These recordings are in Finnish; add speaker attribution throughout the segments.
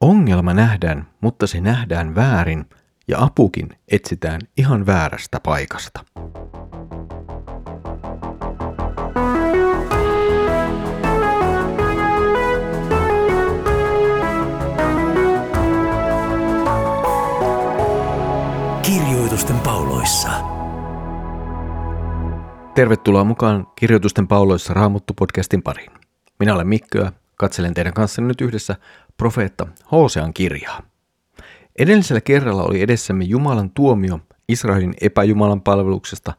Speaker 1: Ongelma nähdään, mutta se nähdään väärin ja apukin etsitään ihan väärästä paikasta.
Speaker 2: Kirjoitusten pauloissa.
Speaker 1: Tervetuloa mukaan Kirjoitusten pauloissa Raamuttu-podcastin pariin. Minä olen Mikko ja katselen teidän kanssanne nyt yhdessä profeetta Hosean kirjaa. Edellisellä kerralla oli edessämme Jumalan tuomio Israelin epäjumalan palveluksesta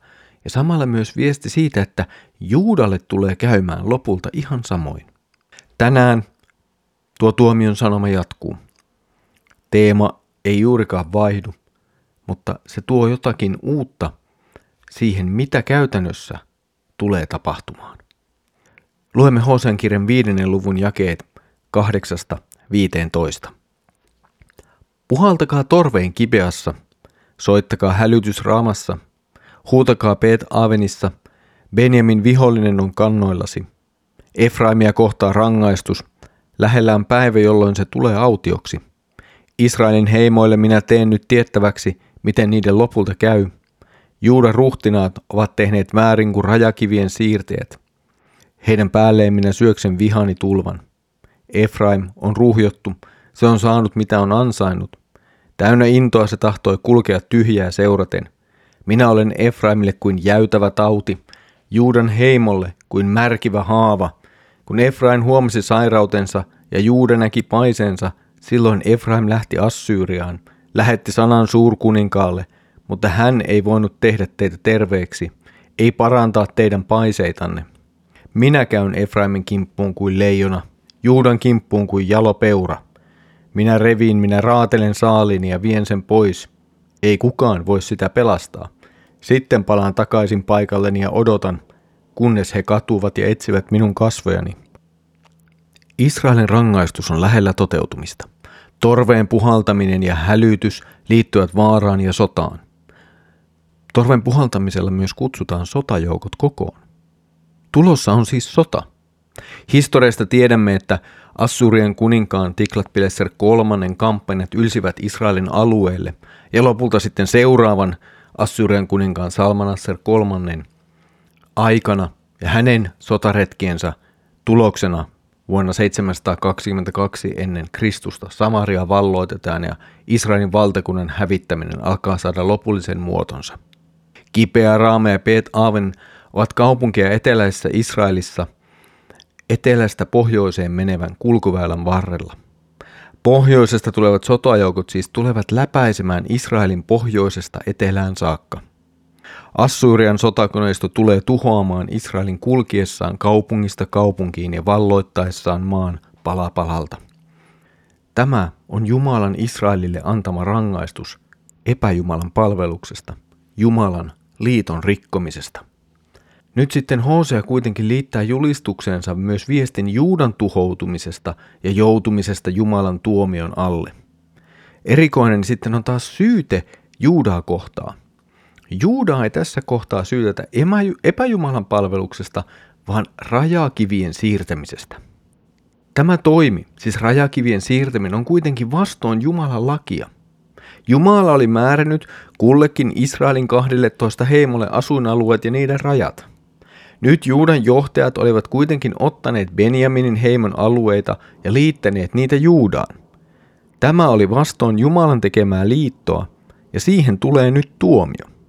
Speaker 1: ja samalla myös viesti siitä, että Juudalle tulee käymään lopulta ihan samoin. Tänään tuo tuomion sanoma jatkuu. Teema ei juurikaan vaihdu, mutta se tuo jotakin uutta siihen, mitä käytännössä tulee tapahtumaan. Luemme Hosean kirjan viidennen luvun jakeet kahdeksasta 15. Puhaltakaa torveen kipeassa, soittakaa hälytys raamassa, huutakaa peet aavenissa, Benjamin vihollinen on kannoillasi. Efraimia kohtaa rangaistus, lähellä on päivä, jolloin se tulee autioksi. Israelin heimoille minä teen nyt tiettäväksi, miten niiden lopulta käy. Juudan ruhtinaat ovat tehneet väärin kuin rajakivien siirteet. Heidän päälleen minä syöksen vihani tulvan. Efraim on ruhjottu, se on saanut mitä on ansainnut. Täynnä intoa se tahtoi kulkea tyhjää seuraten. Minä olen Efraimille kuin jäytävä tauti, Juudan heimolle kuin märkivä haava. Kun Efraim huomasi sairautensa ja Juuda näki paisensa, silloin Efraim lähti Assyriaan, lähetti sanan suurkuninkaalle, mutta hän ei voinut tehdä teitä terveeksi, ei parantaa teidän paiseitanne. Minä käyn Efraimin kimppuun kuin leijona, Juudan kimppuun kuin jalopeura. Minä reviin, minä raatelen saalini ja vien sen pois. Ei kukaan voi sitä pelastaa. Sitten palaan takaisin paikalleni ja odotan, kunnes he katuvat ja etsivät minun kasvojani. Israelin rangaistus on lähellä toteutumista. Torveen puhaltaminen ja hälytys liittyvät vaaraan ja sotaan. Torven puhaltamisella myös kutsutaan sotajoukot kokoon. Tulossa on siis sota – Historiasta tiedämme, että Assurien kuninkaan Tiklat-Pileser kolmannen kampanjat ylsivät Israelin alueelle ja lopulta sitten seuraavan Assyrian kuninkaan Salmanasser kolmannen aikana ja hänen sotaretkiensä tuloksena vuonna 722 ennen Kristusta Samaria valloitetaan ja Israelin valtakunnan hävittäminen alkaa saada lopullisen muotonsa. Kipeä Raame ja Peet Aaven ovat kaupunkeja eteläisessä Israelissa – etelästä pohjoiseen menevän kulkuväylän varrella. Pohjoisesta tulevat sotajoukot siis tulevat läpäisemään Israelin pohjoisesta etelään saakka. Assyrian sotakoneisto tulee tuhoamaan Israelin kulkiessaan kaupungista kaupunkiin ja valloittaessaan maan palapalalta. Tämä on Jumalan Israelille antama rangaistus epäjumalan palveluksesta, Jumalan liiton rikkomisesta. Nyt sitten Hosea kuitenkin liittää julistukseensa myös viestin Juudan tuhoutumisesta ja joutumisesta Jumalan tuomion alle. Erikoinen sitten on taas syyte Juudaa kohtaa. Juudaa ei tässä kohtaa syytetä epäjumalan palveluksesta, vaan rajakivien siirtämisestä. Tämä toimi, siis rajakivien siirtäminen, on kuitenkin vastoin Jumalan lakia. Jumala oli määrännyt kullekin Israelin 12 heimolle asuinalueet ja niiden rajat. Nyt Juudan johtajat olivat kuitenkin ottaneet Benjaminin heimon alueita ja liittäneet niitä Juudaan. Tämä oli vastoin Jumalan tekemää liittoa, ja siihen tulee nyt tuomio.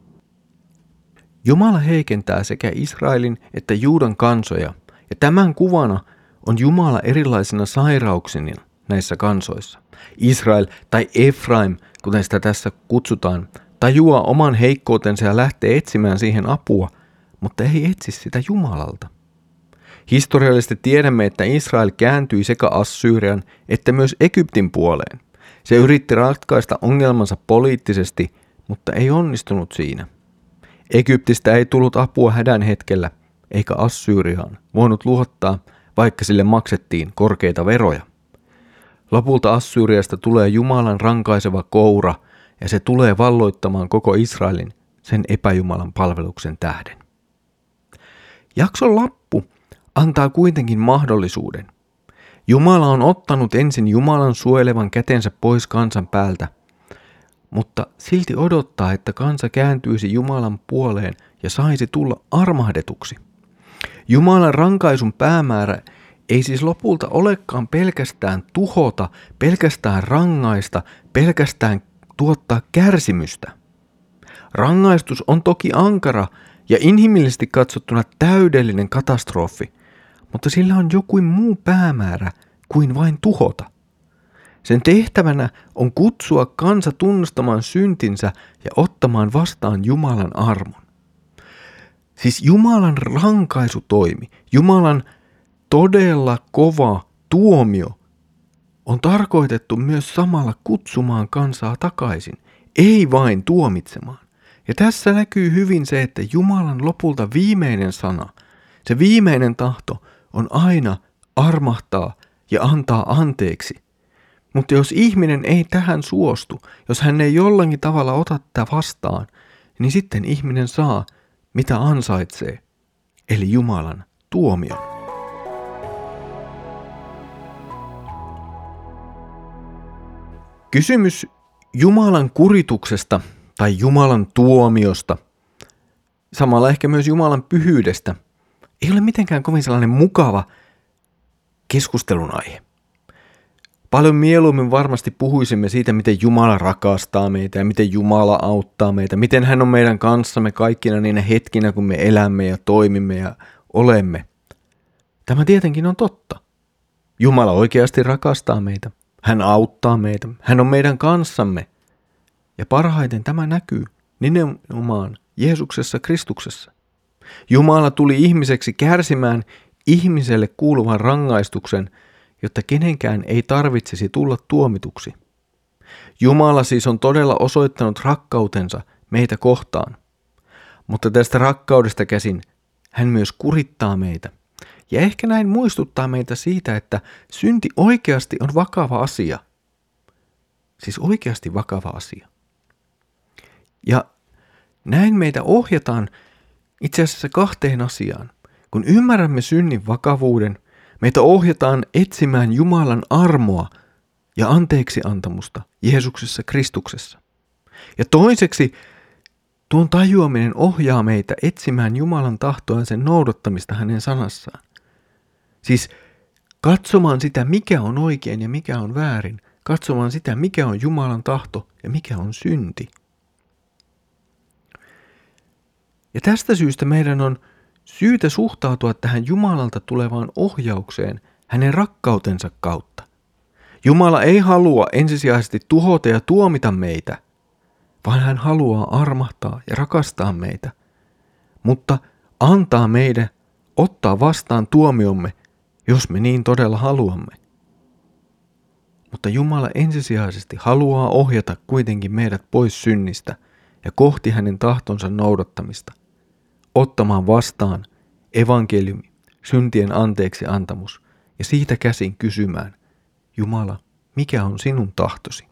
Speaker 1: Jumala heikentää sekä Israelin että Juudan kansoja, ja tämän kuvana on Jumala erilaisina sairauksina näissä kansoissa. Israel tai Efraim, kuten sitä tässä kutsutaan, tajuaa oman heikkoutensa ja lähtee etsimään siihen apua – mutta ei etsi sitä Jumalalta. Historiallisesti tiedämme, että Israel kääntyi sekä Assyrian että myös Egyptin puoleen. Se yritti ratkaista ongelmansa poliittisesti, mutta ei onnistunut siinä. Egyptistä ei tullut apua hädän hetkellä, eikä Assyriaan voinut luottaa, vaikka sille maksettiin korkeita veroja. Lopulta Assyriasta tulee Jumalan rankaiseva koura, ja se tulee valloittamaan koko Israelin sen epäjumalan palveluksen tähden. Jakson lappu antaa kuitenkin mahdollisuuden. Jumala on ottanut ensin Jumalan suojelevan kätensä pois kansan päältä, mutta silti odottaa, että kansa kääntyisi Jumalan puoleen ja saisi tulla armahdetuksi. Jumalan rankaisun päämäärä ei siis lopulta olekaan pelkästään tuhota, pelkästään rangaista, pelkästään tuottaa kärsimystä. Rangaistus on toki ankara ja inhimillisesti katsottuna täydellinen katastrofi, mutta sillä on joku muu päämäärä kuin vain tuhota. Sen tehtävänä on kutsua kansa tunnustamaan syntinsä ja ottamaan vastaan Jumalan armon. Siis Jumalan rankaisutoimi, Jumalan todella kova tuomio on tarkoitettu myös samalla kutsumaan kansaa takaisin, ei vain tuomitsemaan. Ja tässä näkyy hyvin se, että Jumalan lopulta viimeinen sana, se viimeinen tahto on aina armahtaa ja antaa anteeksi. Mutta jos ihminen ei tähän suostu, jos hän ei jollakin tavalla ota tätä vastaan, niin sitten ihminen saa, mitä ansaitsee, eli Jumalan tuomion. Kysymys Jumalan kurituksesta tai Jumalan tuomiosta, samalla ehkä myös Jumalan pyhyydestä, ei ole mitenkään kovin sellainen mukava keskustelun aihe. Paljon mieluummin varmasti puhuisimme siitä, miten Jumala rakastaa meitä ja miten Jumala auttaa meitä, miten hän on meidän kanssamme kaikkina niinä hetkinä, kun me elämme ja toimimme ja olemme. Tämä tietenkin on totta. Jumala oikeasti rakastaa meitä. Hän auttaa meitä. Hän on meidän kanssamme. Ja parhaiten tämä näkyy nimenomaan Jeesuksessa Kristuksessa. Jumala tuli ihmiseksi kärsimään ihmiselle kuuluvan rangaistuksen, jotta kenenkään ei tarvitsisi tulla tuomituksi. Jumala siis on todella osoittanut rakkautensa meitä kohtaan. Mutta tästä rakkaudesta käsin hän myös kurittaa meitä. Ja ehkä näin muistuttaa meitä siitä, että synti oikeasti on vakava asia. Siis oikeasti vakava asia. Ja näin meitä ohjataan itse asiassa kahteen asiaan. Kun ymmärrämme synnin vakavuuden, meitä ohjataan etsimään Jumalan armoa ja anteeksi antamusta Jeesuksessa Kristuksessa. Ja toiseksi tuon tajuaminen ohjaa meitä etsimään Jumalan tahtoa ja sen noudattamista hänen sanassaan. Siis katsomaan sitä, mikä on oikein ja mikä on väärin. Katsomaan sitä, mikä on Jumalan tahto ja mikä on synti. Ja tästä syystä meidän on syytä suhtautua tähän Jumalalta tulevaan ohjaukseen hänen rakkautensa kautta. Jumala ei halua ensisijaisesti tuhota ja tuomita meitä, vaan hän haluaa armahtaa ja rakastaa meitä, mutta antaa meidän ottaa vastaan tuomiomme jos me niin todella haluamme. Mutta Jumala ensisijaisesti haluaa ohjata kuitenkin meidät pois synnistä ja kohti hänen tahtonsa noudattamista, ottamaan vastaan evankeliumi, syntien anteeksi antamus ja siitä käsin kysymään, Jumala, mikä on sinun tahtosi?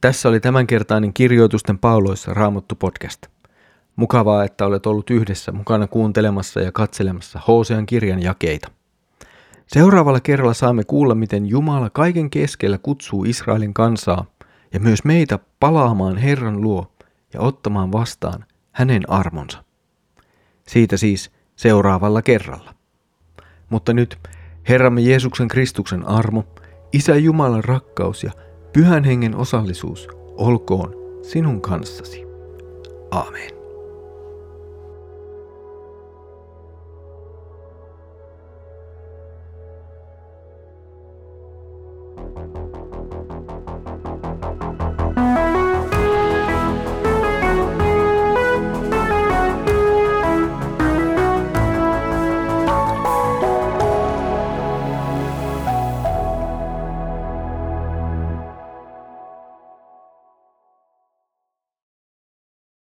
Speaker 1: Tässä oli tämänkertainen kirjoitusten pauloissa Raamattu podcast. Mukavaa, että olet ollut yhdessä mukana kuuntelemassa ja katselemassa Hosean kirjan jakeita. Seuraavalla kerralla saamme kuulla, miten Jumala kaiken keskellä kutsuu Israelin kansaa ja myös meitä palaamaan Herran luo ja ottamaan vastaan hänen armonsa. Siitä siis seuraavalla kerralla. Mutta nyt Herramme Jeesuksen Kristuksen armo, Isä Jumalan rakkaus ja Pyhän Hengen osallisuus olkoon sinun kanssasi. Aamen.